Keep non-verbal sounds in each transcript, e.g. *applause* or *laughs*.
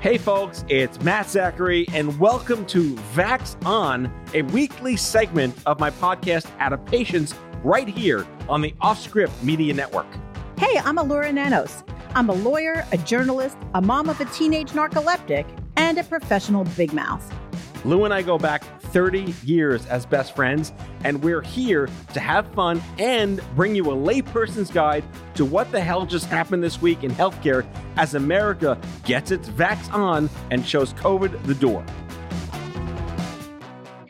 Hey folks, it's Matt Zachary, and welcome to Vax On, a weekly segment of my podcast Adaptations right here on the Offscript Media Network. Hey, I'm Elura Nanos. I'm a lawyer, a journalist, a mom of a teenage narcoleptic, and a professional big mouth. Lou and I go back 30 years as best friends, and we're here to have fun and bring you a layperson's guide to what the hell just happened this week in healthcare as America gets its vax on and shows COVID the door.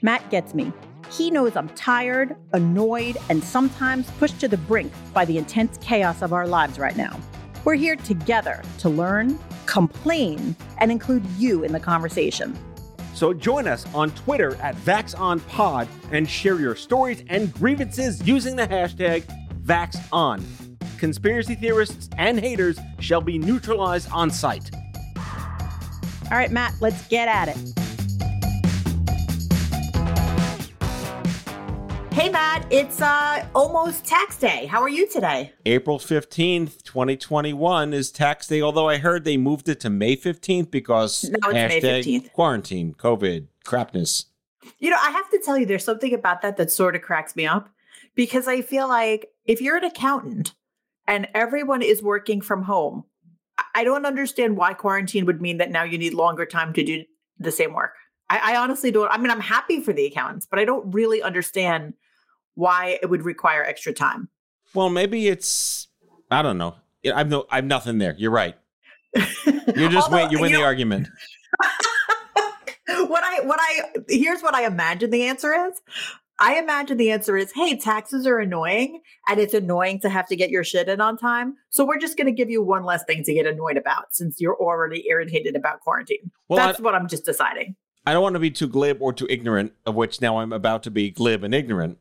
Matt gets me. He knows I'm tired, annoyed, and sometimes pushed to the brink by the intense chaos of our lives right now. We're here together to learn, complain, and include you in the conversation. So join us on Twitter at VaxOnPod and share your stories and grievances using the hashtag VaxOn. Conspiracy theorists and haters shall be neutralized on site. All right, Matt, let's get at it. Hey, Matt, it's uh, almost tax day. How are you today? April 15th, 2021 is tax day, although I heard they moved it to May 15th because no, it's May 15th. quarantine, COVID, crapness. You know, I have to tell you, there's something about that that sort of cracks me up because I feel like if you're an accountant and everyone is working from home, I don't understand why quarantine would mean that now you need longer time to do the same work. I, I honestly don't. I mean, I'm happy for the accountants, but I don't really understand why it would require extra time. Well, maybe it's I don't know. I've no I've nothing there. You're right. *laughs* You're just wait. You win you the argument. *laughs* what I what I here's what I imagine the answer is. I imagine the answer is, hey, taxes are annoying and it's annoying to have to get your shit in on time. So we're just going to give you one less thing to get annoyed about since you're already irritated about quarantine. Well, That's I, what I'm just deciding. I don't want to be too glib or too ignorant, of which now I'm about to be glib and ignorant.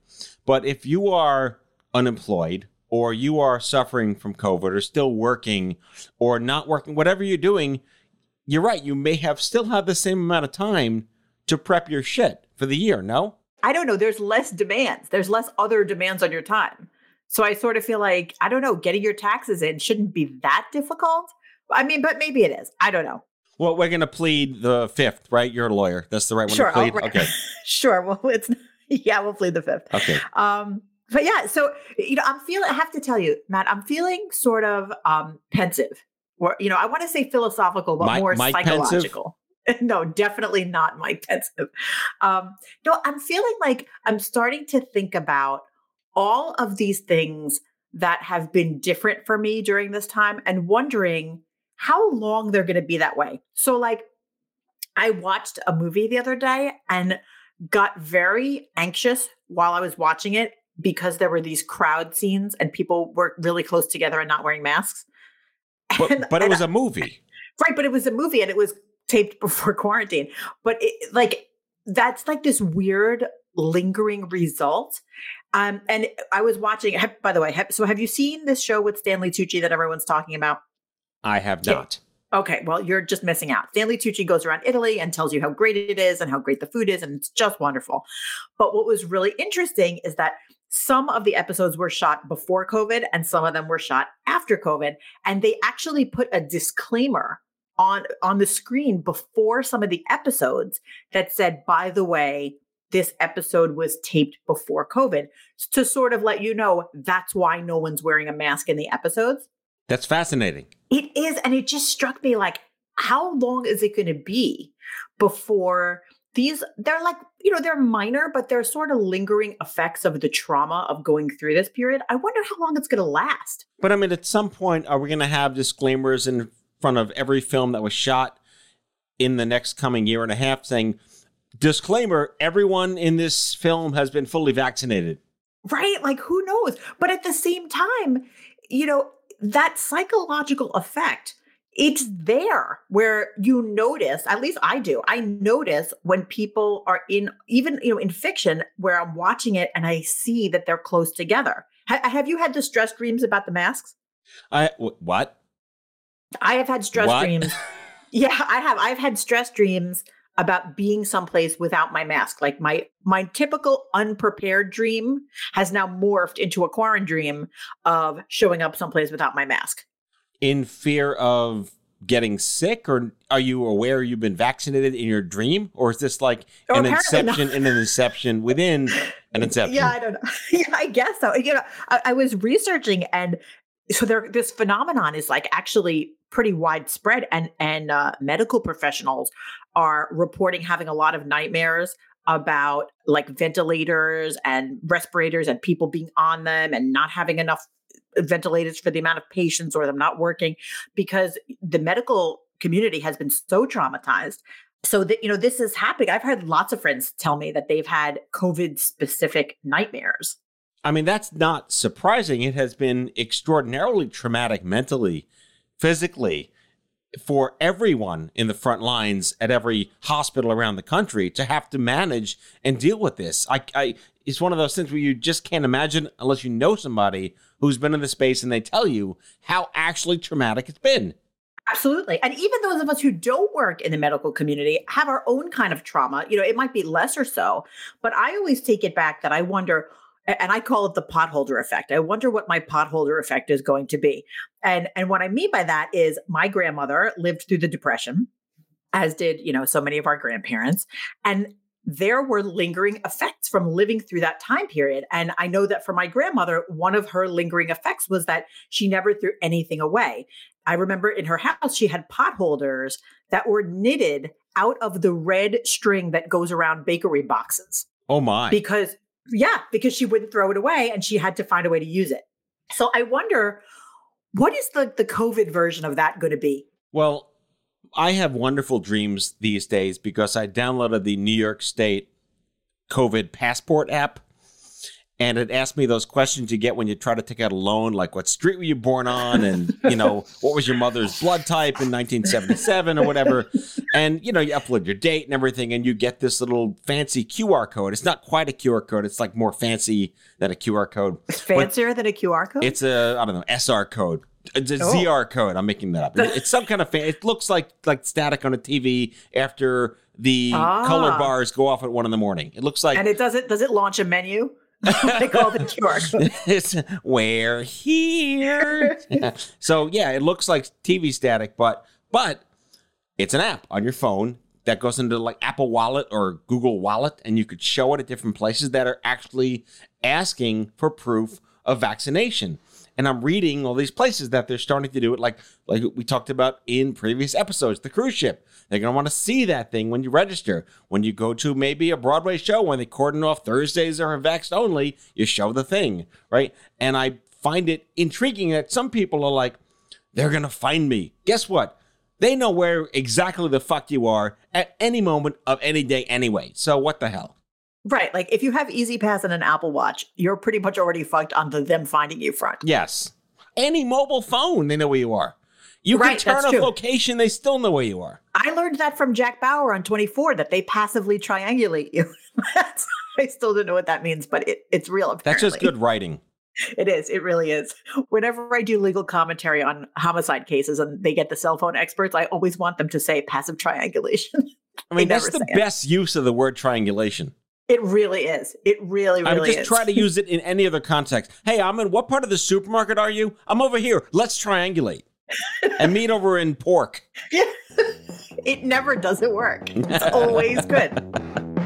But if you are unemployed or you are suffering from COVID or still working or not working, whatever you're doing, you're right. You may have still have the same amount of time to prep your shit for the year, no? I don't know. There's less demands. There's less other demands on your time. So I sort of feel like, I don't know, getting your taxes in shouldn't be that difficult. I mean, but maybe it is. I don't know. Well, we're going to plead the fifth, right? You're a lawyer. That's the right one sure, to plead. Right. Okay. *laughs* sure. Well, it's *laughs* yeah, we'll plead the fifth. Okay. Um, but yeah, so you know, I'm feeling. I have to tell you, Matt, I'm feeling sort of um pensive, or you know, I want to say philosophical, but Mike, more Mike psychological. *laughs* no, definitely not Mike *laughs* pensive. Um, no, I'm feeling like I'm starting to think about all of these things that have been different for me during this time, and wondering how long they're going to be that way. So, like, I watched a movie the other day and got very anxious while I was watching it because there were these crowd scenes and people were really close together and not wearing masks. *laughs* But, and, but it was I, a movie. Right, but it was a movie and it was taped *laughs* before quarantine. But it, like that's like this weird lingering result. Um, and I was watching. By the way, so have you seen this show with Stanley Tucci that everyone's talking about? I have not. Okay, well, you're just missing out. Stanley Tucci goes around Italy and tells you how great it is and how great the food is, and it's just wonderful. But what was really interesting is that some of the episodes were shot before COVID and some of them were shot after COVID. And they actually put a disclaimer on, on the screen before some of the episodes that said, by the way, this episode was taped before COVID to sort of let you know that's why no one's wearing a mask in the episodes. That's fascinating. It is. And it just struck me like, how long is it going to be before these, they're like, you know, they're minor, but they're sort of lingering effects of the trauma of going through this period. I wonder how long it's going to last. But I mean, at some point, are we going to have disclaimers in front of every film that was shot in the next coming year and a half saying, disclaimer, everyone in this film has been fully vaccinated? Right? Like, who knows? But at the same time, you know, that psychological effect it's there where you notice at least i do i notice when people are in even you know in fiction where i'm watching it and i see that they're close together ha- have you had distress dreams about the masks I what? I have had stress What? dreams. *laughs* Yeah, I have. I've had stress dreams about being someplace without my mask. Like my my typical unprepared dream has now morphed into a quarantine dream of showing up someplace without my mask. In fear of getting sick, or are you aware you've been vaccinated in your dream, or is this like Oh, an inception and an inception within an *laughs* inception? Yeah, I don't know. *laughs* yeah, I guess so. You know, I, I was researching, and so there, this phenomenon is like actually pretty widespread, and and uh, medical professionals are reporting having a lot of nightmares about like ventilators and respirators and people being on them and not having enough ventilators for the amount of patients or them not working because the medical community has been so traumatized. So that you know this is happening. I've had lots of friends tell me that they've had covid specific nightmares I mean, that's not surprising. It has been extraordinarily traumatic mentally, physically, for everyone in the front lines at every hospital around the country to have to manage and deal with this. I, I, it's one of those things where you just can't imagine unless you know somebody who's been in the space and they tell you how actually traumatic it's been. Absolutely. And even those of us who don't work in the medical community have our own kind of trauma. You know, it might be less or so, but I always take it back that I wonder, and I call it the potholder effect. I wonder what my potholder effect is going to be. And and what I mean by that is my grandmother lived through the depression, as did, you know, so many of our grandparents. And there were lingering effects from living through that time period. And I know that for my grandmother, one of her lingering effects was that she never threw anything away. I remember in her house, she had potholders that were knitted out of the red string that goes around bakery boxes Oh my. because, yeah, because she wouldn't throw it away and she had to find a way to use it. So I wonder what is the, the COVID version of that going to be? Well, I have wonderful dreams these days because I downloaded the New York State COVID passport app. And it asked me those questions you get when you try to take out a loan, like what street were you born on, and you know *laughs* what was your mother's blood type in 1977 or whatever, and you know you upload your date and everything, and you get this little fancy QR code. It's not quite a QR code; it's like more fancy than a QR code. It's fancier than a QR code? It's a I don't know SR code. It's a Oh. ZR code. I'm making that up. It's some kind of fan. It looks like like static on a TV after the Ah. color bars go off at one in the morning. It looks like and it does it does it launch a menu? *laughs* like all the *laughs* codes. it's we're here. *laughs* so yeah, it looks like TV static, but but it's an app on your phone that goes into like Apple Wallet or Google Wallet, and you could show it at different places that are actually asking for proof of vaccination. And I'm reading all these places that they're starting to do it, like like we talked about in previous episodes. The cruise ship, they're gonna want to see that thing when you register. When you go to maybe a Broadway show, when they cordon off Thursdays are vaxxed only, you show the thing, right? And I find it intriguing that some people are like, they're gonna find me. Guess what? They know where exactly the fuck you are at any moment of any day anyway. So what the hell? Right. Like if you have E-ZPass and an Apple Watch, you're pretty much already fucked on the them finding you front. Yes. Any mobile phone, they know where you are. You Right, can turn off true. location, they still know where you are. I learned that from Jack Bauer on 24 that they passively triangulate you. *laughs* That's, I still don't know what that means, but it, it's real. Apparently. That's just good writing. *laughs* It is. It really is. Whenever I do legal commentary on homicide cases and they get the cell phone experts, I always want them to say passive triangulation. *laughs* I mean, that's the say it. best use of the word triangulation. It really is. It really, really would just is. try to use it in any other context. Hey, I'm in what part of the supermarket are you? I'm over here. Let's triangulate. and meet over in pork. *laughs* it never doesn't work. It's always good. *laughs*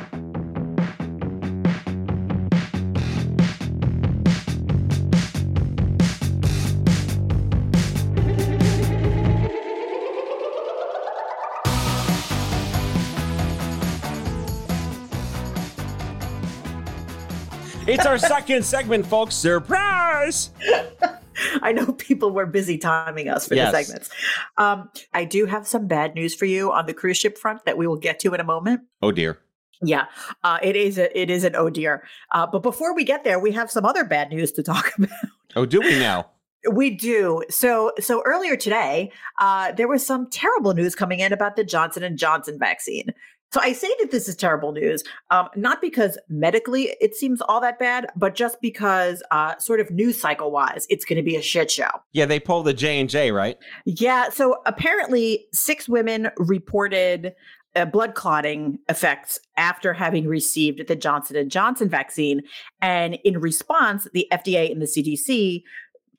It's our second segment, folks. Surprise! *laughs* I know people were busy timing us for Yes. the segments. Um, I do have some bad news for you on the cruise ship front that we will get to in a moment. Oh dear. Yeah, uh, it is. A, it is an oh dear. Uh, but before we get there, we have some other bad news to *laughs* talk about. Oh, do we now? We do. So so earlier today, uh, there was some terrible news coming in about the Johnson and Johnson vaccine. So I say that this is terrible news, um, not because medically it seems all that bad, but just because, uh, sort of news cycle wise, it's going to be a shit show. Yeah, they pulled the J and J, right? Yeah. So apparently, six women reported uh, blood clotting effects after having received the Johnson and Johnson vaccine, and in response, the FDA and the CDC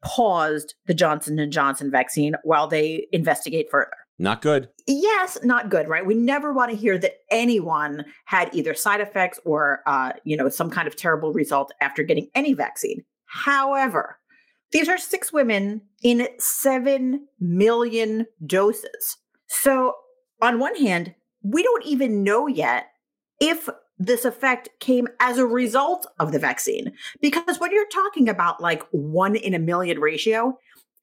paused the Johnson and Johnson vaccine while they investigate further. Not good. Yes, not good, right? We never want to hear that anyone had either side effects or, uh, you know, some kind of terrible result after getting any vaccine. However, these are six women in seven million doses. So, on one hand, we don't even know yet if this effect came as a result of the vaccine. Because when you're talking about like one in a million ratio,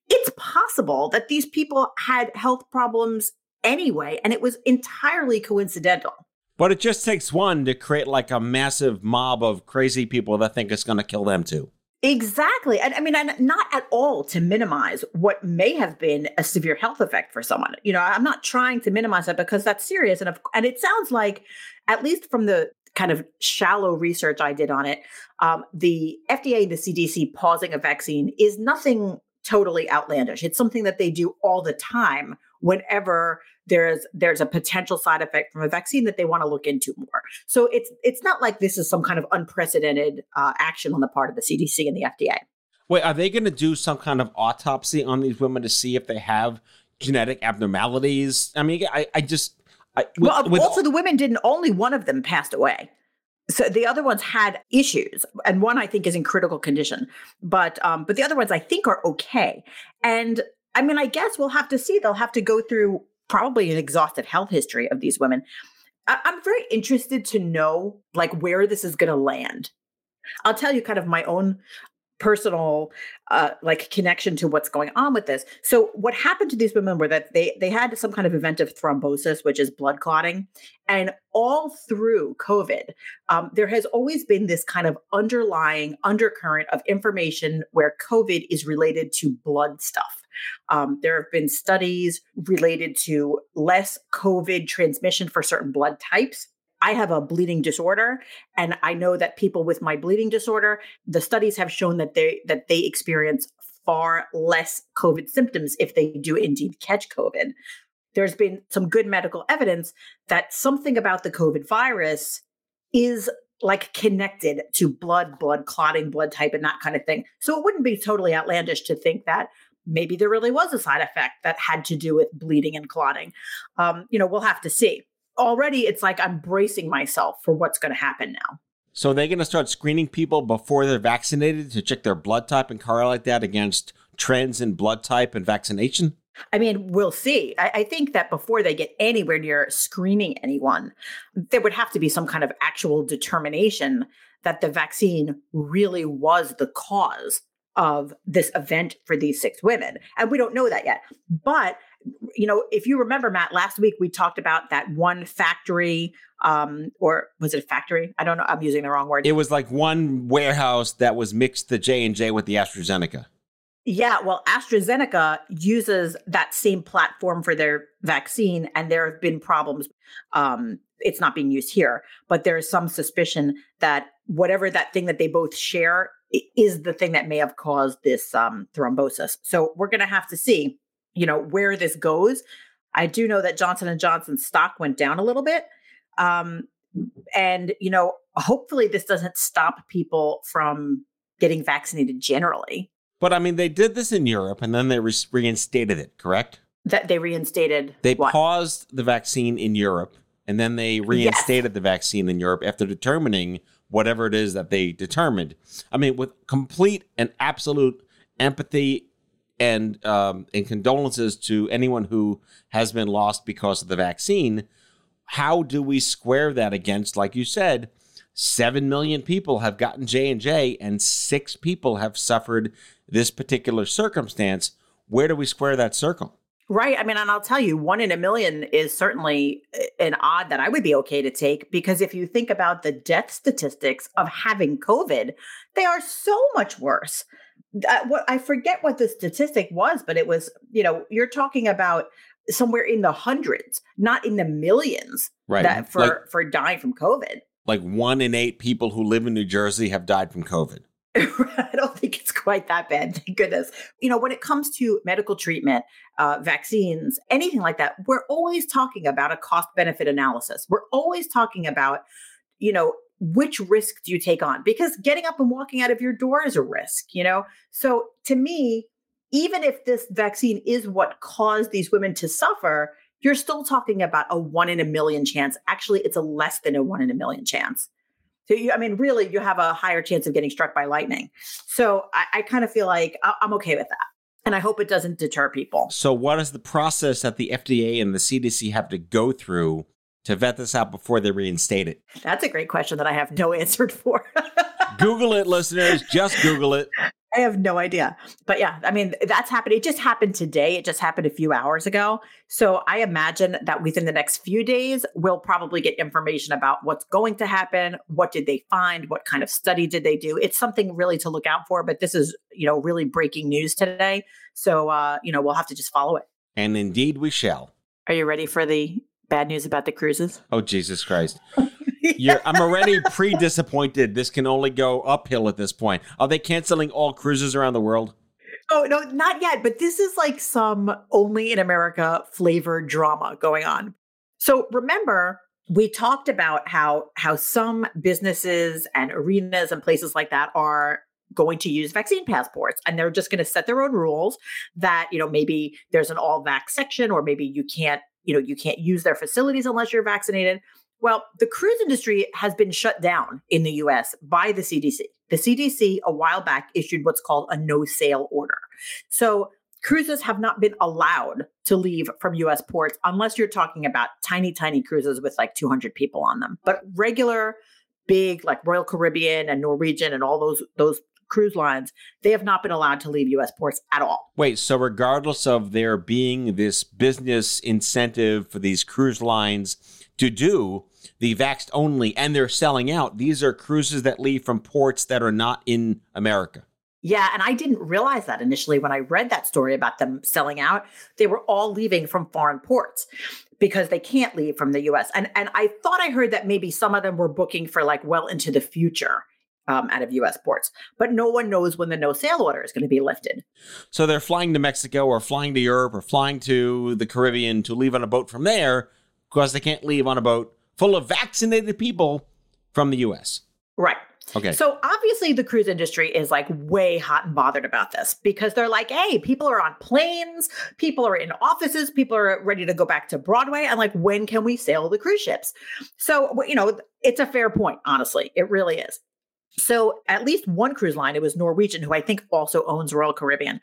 it's possible that these people had health problems anyway, and it was entirely coincidental. But it just takes one to create like a massive mob of crazy people that think it's going to kill them too. Exactly. And I mean, and not at all to minimize what may have been a severe health effect for someone. You know, I'm not trying to minimize that because that's serious. And, of, and it sounds like, at least from the kind of shallow research I did on it, um, the FDA and the CDC pausing a vaccine is nothing totally outlandish. It's something that they do all the time whenever there's there's a potential side effect from a vaccine that they want to look into more. So it's it's not like this is some kind of unprecedented uh, action on the part of the CDC and the FDA. Wait, are they going to do some kind of autopsy on these women to see if they have genetic abnormalities? I mean, I, I just. I, with, well, with, also the women didn't. Only one of them passed away. So the other ones had issues, and one I think is in critical condition, but um, but the other ones I think are okay. And I mean, I guess we'll have to see. They'll have to go through probably an exhaustive health history of these women. I- I'm very interested to know like where this is going to land. I'll tell you kind of my own personal uh, like connection to what's going on with this. So what happened to these women were that they they had some kind of event of thrombosis, which is blood clotting, and all through COVID, um, there has always been this kind of underlying undercurrent of information where COVID is related to blood stuff. Um, there have been studies related to less COVID transmission for certain blood types I have a bleeding disorder and I know that people with my bleeding disorder, the studies have shown that they that they experience far less COVID symptoms if they do indeed catch COVID. There's been some good medical evidence that something about the COVID virus is like connected to blood, blood clotting, blood type, and that kind of thing. So it wouldn't be totally outlandish to think that maybe there really was a side effect that had to do with bleeding and clotting. Um, you know, we'll have to see already it's like I'm bracing myself for what's going to happen now. So they're going to start screening people before they're vaccinated to check their blood type and correlate that against trends in blood type and vaccination? I mean, we'll see. I, I, think that before they get anywhere near screening anyone, there would have to be some kind of actual determination that the vaccine really was the cause of this event for these six women. And we don't know that yet. But you know, if you remember, Matt, last week we talked about that one factory, um, or was it a factory? I don't know. I'm using the wrong word. It was like one warehouse that was mixed the J and J with the AstraZeneca. Yeah, well, AstraZeneca uses that same platform for their vaccine, and there have been problems. Um, it's not being used here, but there is some suspicion that whatever that thing that they both share is the thing that may have caused this um, thrombosis. So we're going to have to see you know where this goes i do know that johnson and johnson's stock went down a little bit um, and you know hopefully this doesn't stop people from getting vaccinated generally but i mean they did this in europe and then they re- reinstated it correct that they reinstated they what? paused the vaccine in europe and then they reinstated yes. the vaccine in europe after determining whatever it is that they determined i mean with complete and absolute empathy and um, and condolences to anyone who has been lost because of the vaccine. How do we square that against, like you said, seven million people have gotten J and J, and six people have suffered this particular circumstance? Where do we square that circle? Right. I mean, and I'll tell you, one in a million is certainly an odd that I would be okay to take because if you think about the death statistics of having COVID, they are so much worse uh, what I forget what the statistic was, but it was, you know, you're talking about somewhere in the hundreds, not in the millions Right. that for Like- for dying from COVID. Like one in eight people who live in New Jersey have died from COVID. *laughs* I don't think it's quite that bad. Thank goodness. You know, when it comes to medical treatment, uh, vaccines, anything like that, we're always talking about a cost benefit analysis. We're always talking about, you know, which risk do you take on? Because getting up and walking out of your door is a risk, you know? So to me, even if this vaccine is what caused these women to suffer, you're still talking about a one in a million chance. Actually, it's a less than a one in a million chance. So, you, I mean, really, you have a higher chance of getting struck by lightning. So, I, I kind of feel like I, I'm okay with that. And I hope it doesn't deter people. So, what is the process that the FDA and the CDC have to go through to vet this out before they reinstate it? That's a great question that I have no *laughs* answer for. Google it, listeners. Just Google it. *laughs* I have no idea. But yeah, I mean, that's happened. It just happened today. It just happened a few hours ago. So I imagine that within the next few days, we'll probably get information about what's going to happen. What did they find? What kind of study did they do? It's something really to look out for. But this is, you know, really breaking news today. So, uh, you know, we'll have to just follow it. And indeed, we shall. Are you ready for the bad news about the cruises? Oh, Jesus Christ. *laughs* You're, I'm already pre disappointed. This can only go uphill at this point. Are they canceling all cruises around the world? Oh, no, not yet. But this is like some only in America flavored drama going on. So remember, we talked about how how some businesses and arenas and places like that are going to use vaccine passports and they're just going to set their own rules that you know maybe there's an all vax section or maybe you can't you know you can't use their facilities unless you're vaccinated. Well the cruise industry has been shut down in the US by the CDC the CDC a while back issued what's called a no sail order. So cruises have not been allowed to leave from US ports unless you're talking about tiny, tiny cruises with like 200 people on them. But regular, big, like Royal Caribbean and Norwegian and all those those cruise lines, they have not been allowed to leave US ports at all. Wait, so regardless of there being this business incentive for these cruise lines to do the vaxxed only and they're selling out, these are cruises that leave from ports that are not in America. Yeah, and I didn't realize that initially when I read that story about them selling out. They were all leaving from foreign ports because they can't leave from the US. And and I thought I heard that maybe some of them were booking for like well into the future. Um, out of US ports, but no one knows when the no sail order is going to be lifted. So they're flying to Mexico or flying to Europe or flying to the Caribbean to leave on a boat from there because they can't leave on a boat full of vaccinated people from the US. Right. Okay. So obviously the cruise industry is like way hot and bothered about this because they're like, hey, people are on planes, people are in offices, people are ready to go back to Broadway. And like, when can we sail the cruise ships? So, you know, it's a fair point, honestly. It really is. So at least one cruise line, it was Norwegian, who I think also owns Royal Caribbean.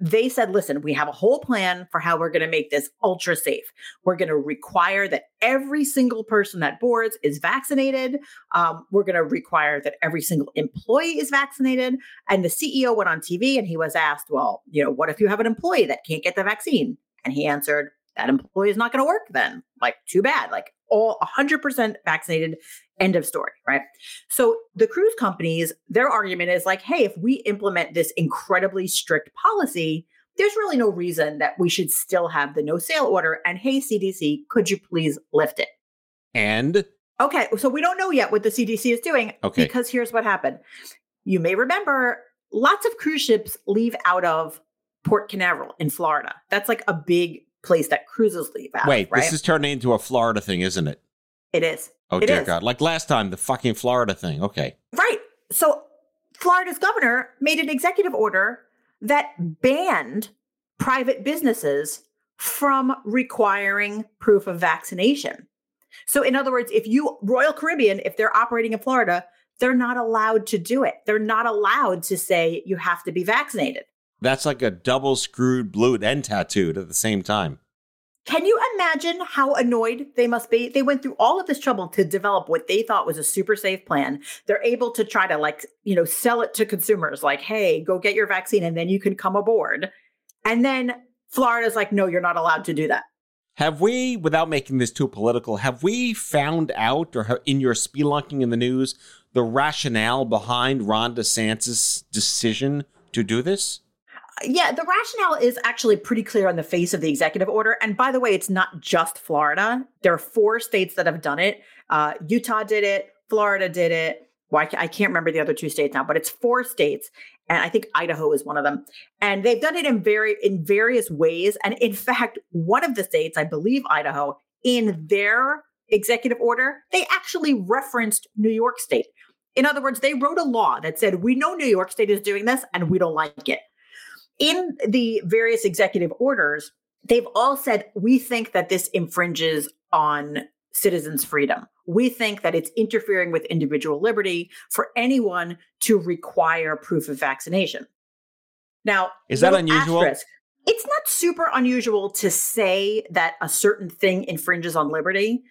They said, listen, we have a whole plan for how we're going to make this ultra safe. We're going to require that every single person that boards is vaccinated. Um, we're going to require that every single employee is vaccinated. And the CEO went on TV and he was asked, well, you know, what if you have an employee that can't get the vaccine? And he answered, that employee is not going to work then. Like, too bad. Like, all 100% vaccinated, end of story, right? So the cruise companies, their argument is like, hey, if we implement this incredibly strict policy, there's really no reason that we should still have the no sail order. And hey, CDC, could you please lift it? and Okay, so we don't know yet what the CDC is doing Okay. because here's what happened. You may remember lots of cruise ships leave out of Port Canaveral in Florida. That's like a big place that cruises leave out. wait, right? this is turning into a Florida thing, isn't it? it is. Oh It dear is. God! Like last time, the fucking Florida thing. Okay. Right. So Florida's governor made an executive order that banned private businesses from requiring proof of vaccination. So, in other words, if you, Royal Caribbean, if they're operating in Florida, they're not allowed to do it. They're not allowed to say you have to be vaccinated. That's like a double screwed blued and tattooed at the same time. Can you imagine how annoyed they must be? They went through all of this trouble to develop what they thought was a super safe plan. They're able to try to like, you know, sell it to consumers like, "Hey, go get your vaccine and then you can come aboard." And then Florida's like, "No, you're not allowed to do that." Have we, without making this too political, have we found out or ha- in your spelunking in the news the rationale behind Ron DeSantis' decision to do this? Yeah, the rationale is actually pretty clear on the face of the executive order. And by the way, it's not just Florida. There are four states that have done it. Uh, Utah did it, Florida did it. Well, I can't remember the other two states now, but it's four states, and I think Idaho is one of them. And they've done it in very in various ways. And in fact, one of the states, I believe Idaho, in their executive order, they actually referenced New York State. In other words, they wrote a law that said, "We know New York State is doing this, and we don't like it." In the various executive orders, they've all said, we think that this infringes on citizens' freedom. We think that it's interfering with individual liberty for anyone to require proof of vaccination. Now, is that unusual? Asterisk, it's not super unusual to say that a certain thing infringes on liberty.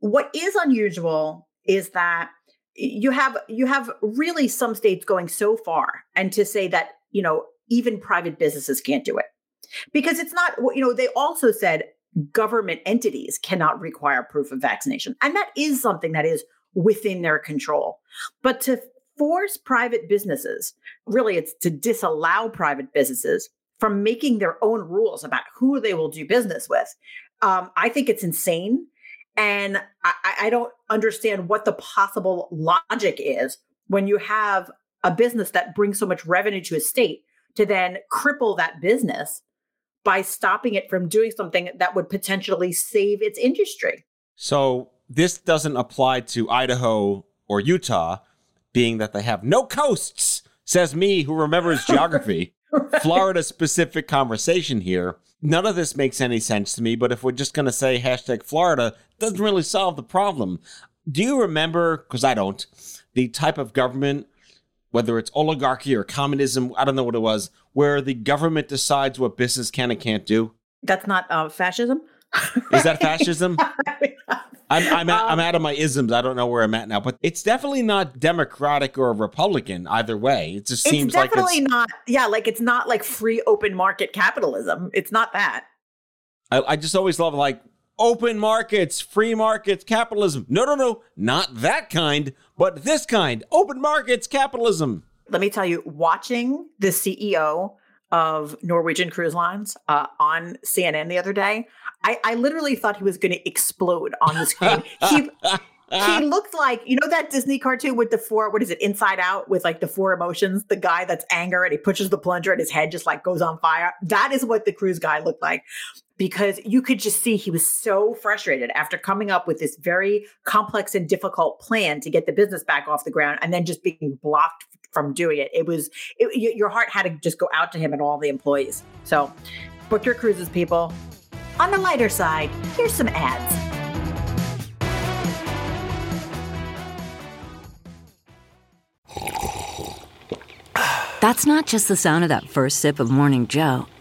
What is unusual is that you have you have really some states going so far and to say that you know even private businesses can't do it. Because it's not you know they also said government entities cannot require proof of vaccination and that is something that is within their control. But to force private businesses really it's to disallow private businesses from making their own rules about who they will do business with um, i think it's insane. And I, I don't understand what the possible logic is when you have a business that brings so much revenue to a state to then cripple that business by stopping it from doing something that would potentially save its industry. So this doesn't apply to Idaho or Utah, being that they have no coasts, says me who remembers *laughs* geography. right. Florida specific conversation here. None of this makes any sense to me, but if we're just going to say hashtag Florida, doesn't really solve the problem. Do you remember, because I don't, the type of government whether it's oligarchy or communism, I don't know what it was, where the government decides what business can and can't do? That's not uh, fascism. Is that fascism? *laughs* I'm I'm, at, I'm um, out of my isms. I don't know where I'm at now, but it's definitely not Democratic or Republican either way. It just seems like it's definitely not. Yeah, like it's not like free open market capitalism. It's not that. I, I just always love like open markets, free markets, capitalism. No, no, no, not that kind, but this kind open markets, capitalism. Let me tell you, watching the CEO of Norwegian Cruise Lines uh, on CNN the other day, I, I literally thought he was going to explode on the screen. *laughs* he, he looked like you know that Disney cartoon with the four what is it Inside Out with like the four emotions the guy that's anger and he pushes the plunger and his head just like goes on fire that is what the cruise guy looked like because you could just see he was so frustrated after coming up with this very complex and difficult plan to get the business back off the ground and then just being blocked from doing it. It was it, your heart had to just go out to him and all the employees. So book your cruises people. On the lighter side here's some ads. That's not just the sound of that first sip of Morning Joe.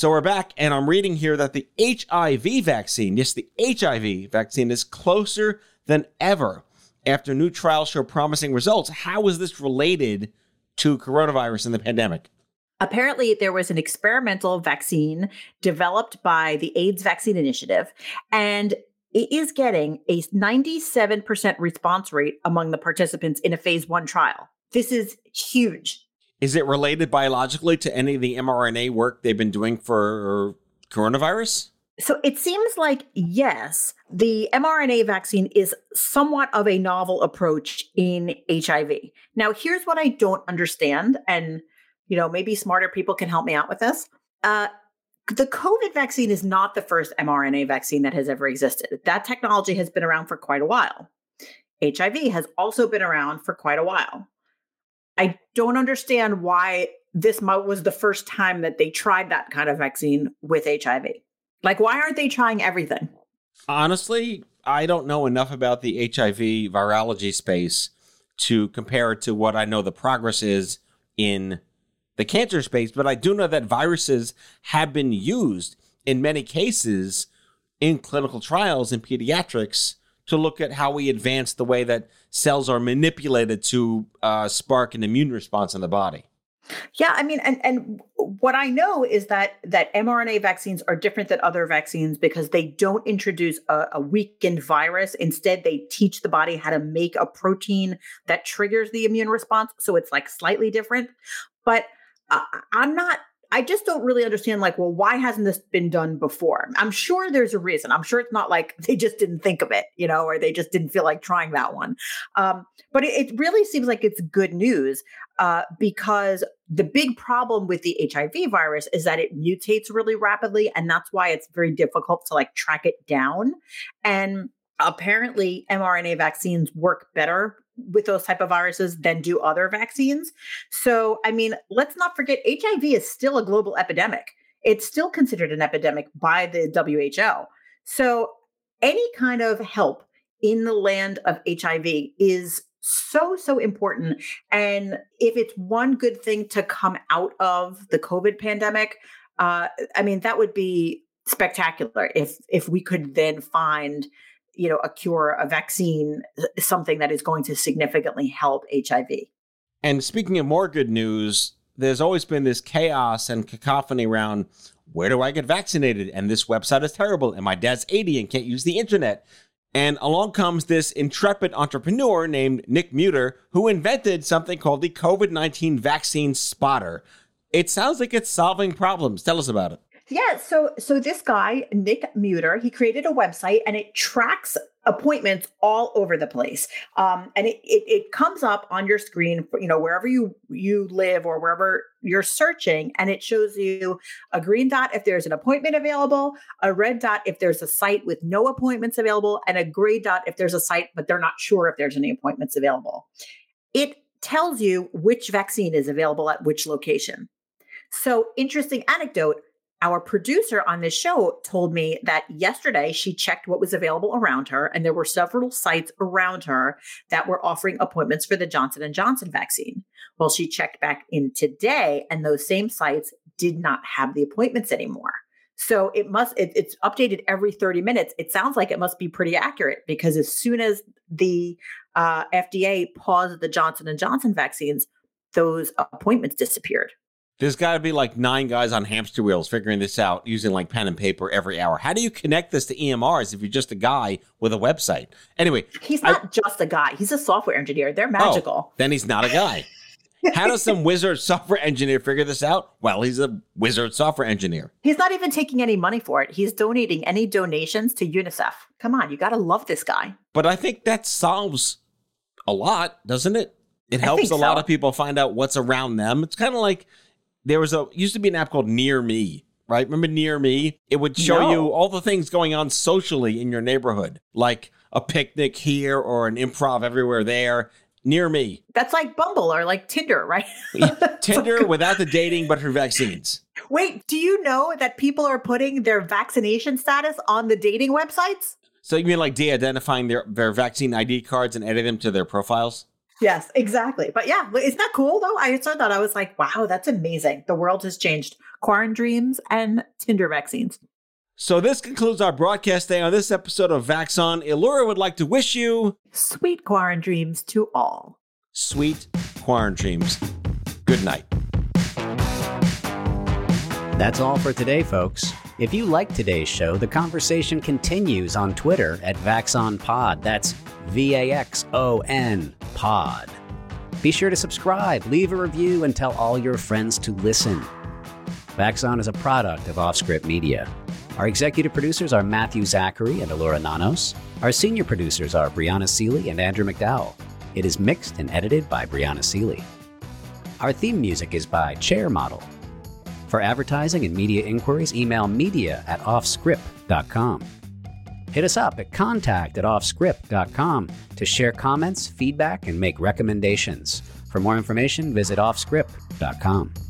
So we're back, and I'm reading here that the HIV vaccine, yes, the HIV vaccine is closer than ever after new trials show promising results. How is this related to coronavirus and the pandemic? Apparently, there was an experimental vaccine developed by the AIDS Vaccine Initiative, and it is getting a 97% response rate among the participants in a phase one trial. This is huge. Is it related biologically to any of the mRNA work they've been doing for coronavirus? So it seems like, yes, the mRNA vaccine is somewhat of a novel approach in HIV. Now, here's what I don't understand, and you know, maybe smarter people can help me out with this. Uh, the COVID vaccine is not the first mRNA vaccine that has ever existed. That technology has been around for quite a while. HIV has also been around for quite a while. I don't understand why this was the first time that they tried that kind of vaccine with HIV. Like, why aren't they trying everything? Honestly, I don't know enough about the HIV virology space to compare it to what I know the progress is in the cancer space, but I do know that viruses have been used in many cases in clinical trials in pediatrics to look at how we advance the way that cells are manipulated to uh, spark an immune response in the body. Yeah, I mean, and and what I know is that that mRNA vaccines are different than other vaccines because they don't introduce a, a, weakened virus. Instead, they teach the body how to make a protein that triggers the immune response. So it's like slightly different. But I, I'm not I just don't really understand, like, well, why hasn't this been done before? I'm sure there's a reason. I'm sure it's not like *laughs* they just didn't think of it, you know, or they just didn't feel like trying that one. Um, but it, it, really seems like it's good news uh, because the big problem with the HIV virus is that it mutates really rapidly. And that's why it's very difficult to like track it down. And apparently, mRNA vaccines work better with those type of viruses than do other vaccines. So, I mean, let's not forget HIV is still a global epidemic. It's still considered an epidemic by the WHO. So, any kind of help in the land of HIV is so so important and if it's one good thing to come out of the covid pandemic uh i mean that would be spectacular if if we could then find you know, a cure, a vaccine, uh, something that is going to significantly help HIV. And speaking of more good news, there's always been this chaos and cacophony around where do I get vaccinated? And this website is terrible, and my dad's 80 and can't use the internet. And along comes this intrepid entrepreneur named Nick Muerdter, who invented something called the COVID 19 Vaccine Spotter. It sounds like it's solving problems. Tell us about it. Yeah, so so this guy Nick Muerdter, he created a website and it tracks appointments all over the place, um, and it, it, it comes up on your screen, you know, wherever you you live or wherever you're searching, and it shows you a green dot if there's an appointment available, a red dot if there's a site with no appointments available, and a gray dot if there's a site but they're not sure if there's any appointments available. It tells you which vaccine is available at which location. So, interesting anecdote our producer on this show told me that yesterday she checked what was available around her and there were several sites around her that were offering appointments for the Johnson and Johnson vaccine. Well, she checked back in today and those same sites did not have the appointments anymore. So it must it, it's updated every 30 minutes. It sounds like it must be pretty accurate because as soon as the uh, FDA paused the Johnson and Johnson vaccines, those appointments disappeared. There's got to be like nine guys on hamster wheels figuring this out using like pen and paper every hour. How do you connect this to EMRs if you're just a guy with a website? Anyway, he's not I, just a guy. He's a software engineer. They're oh, magical. Oh, then he's not a guy. How does some wizard software engineer figure this out? Well, he's a wizard software engineer. He's not even taking any money for it. He's donating any donations to UNICEF. Come on, you got to love this guy. But I think that solves a lot, doesn't it? It helps a so. lot of people find out what's around them. It's kind of like there was a used to be an app called Near Me, right? Remember Near Me? It would show no. you all the things going on socially in your neighborhood, like a picnic here or an improv everywhere there. Near me. That's like Bumble or like Tinder, right? *laughs* Tinder without the dating, but for vaccines. Wait, do you know that people are putting their vaccination status on the dating websites? So you mean like de-identifying their, their vaccine ID cards and adding them to their profiles? Yes, exactly. But yeah, isn't that cool though? I saw that. I was like, wow, that's amazing. The world has changed. Quarantine dreams and Tinder vaccines. So this concludes our broadcast day on this episode of Vaxon. Elura would like to wish you sweet quarantine dreams to all. Sweet quarantine dreams. Good night. That's all for today, folks. If you like today's show, the conversation continues on Twitter at VaxonPod. That's V A X O N Pod. Be sure to subscribe, leave a review, and tell all your friends to listen. VAX ON is a product of Offscript Media. Our executive producers are Matthew Zachary and Elura Nanos. Our senior producers are Brianna Seely and Andrew McDowell. It is mixed and edited by Brianna Seely. Our theme music is by Chair Model. For advertising and media inquiries, email media at offscript.com. Hit us up at contact at offscript.com to share comments, feedback, and make recommendations. For more information, visit offscript.com.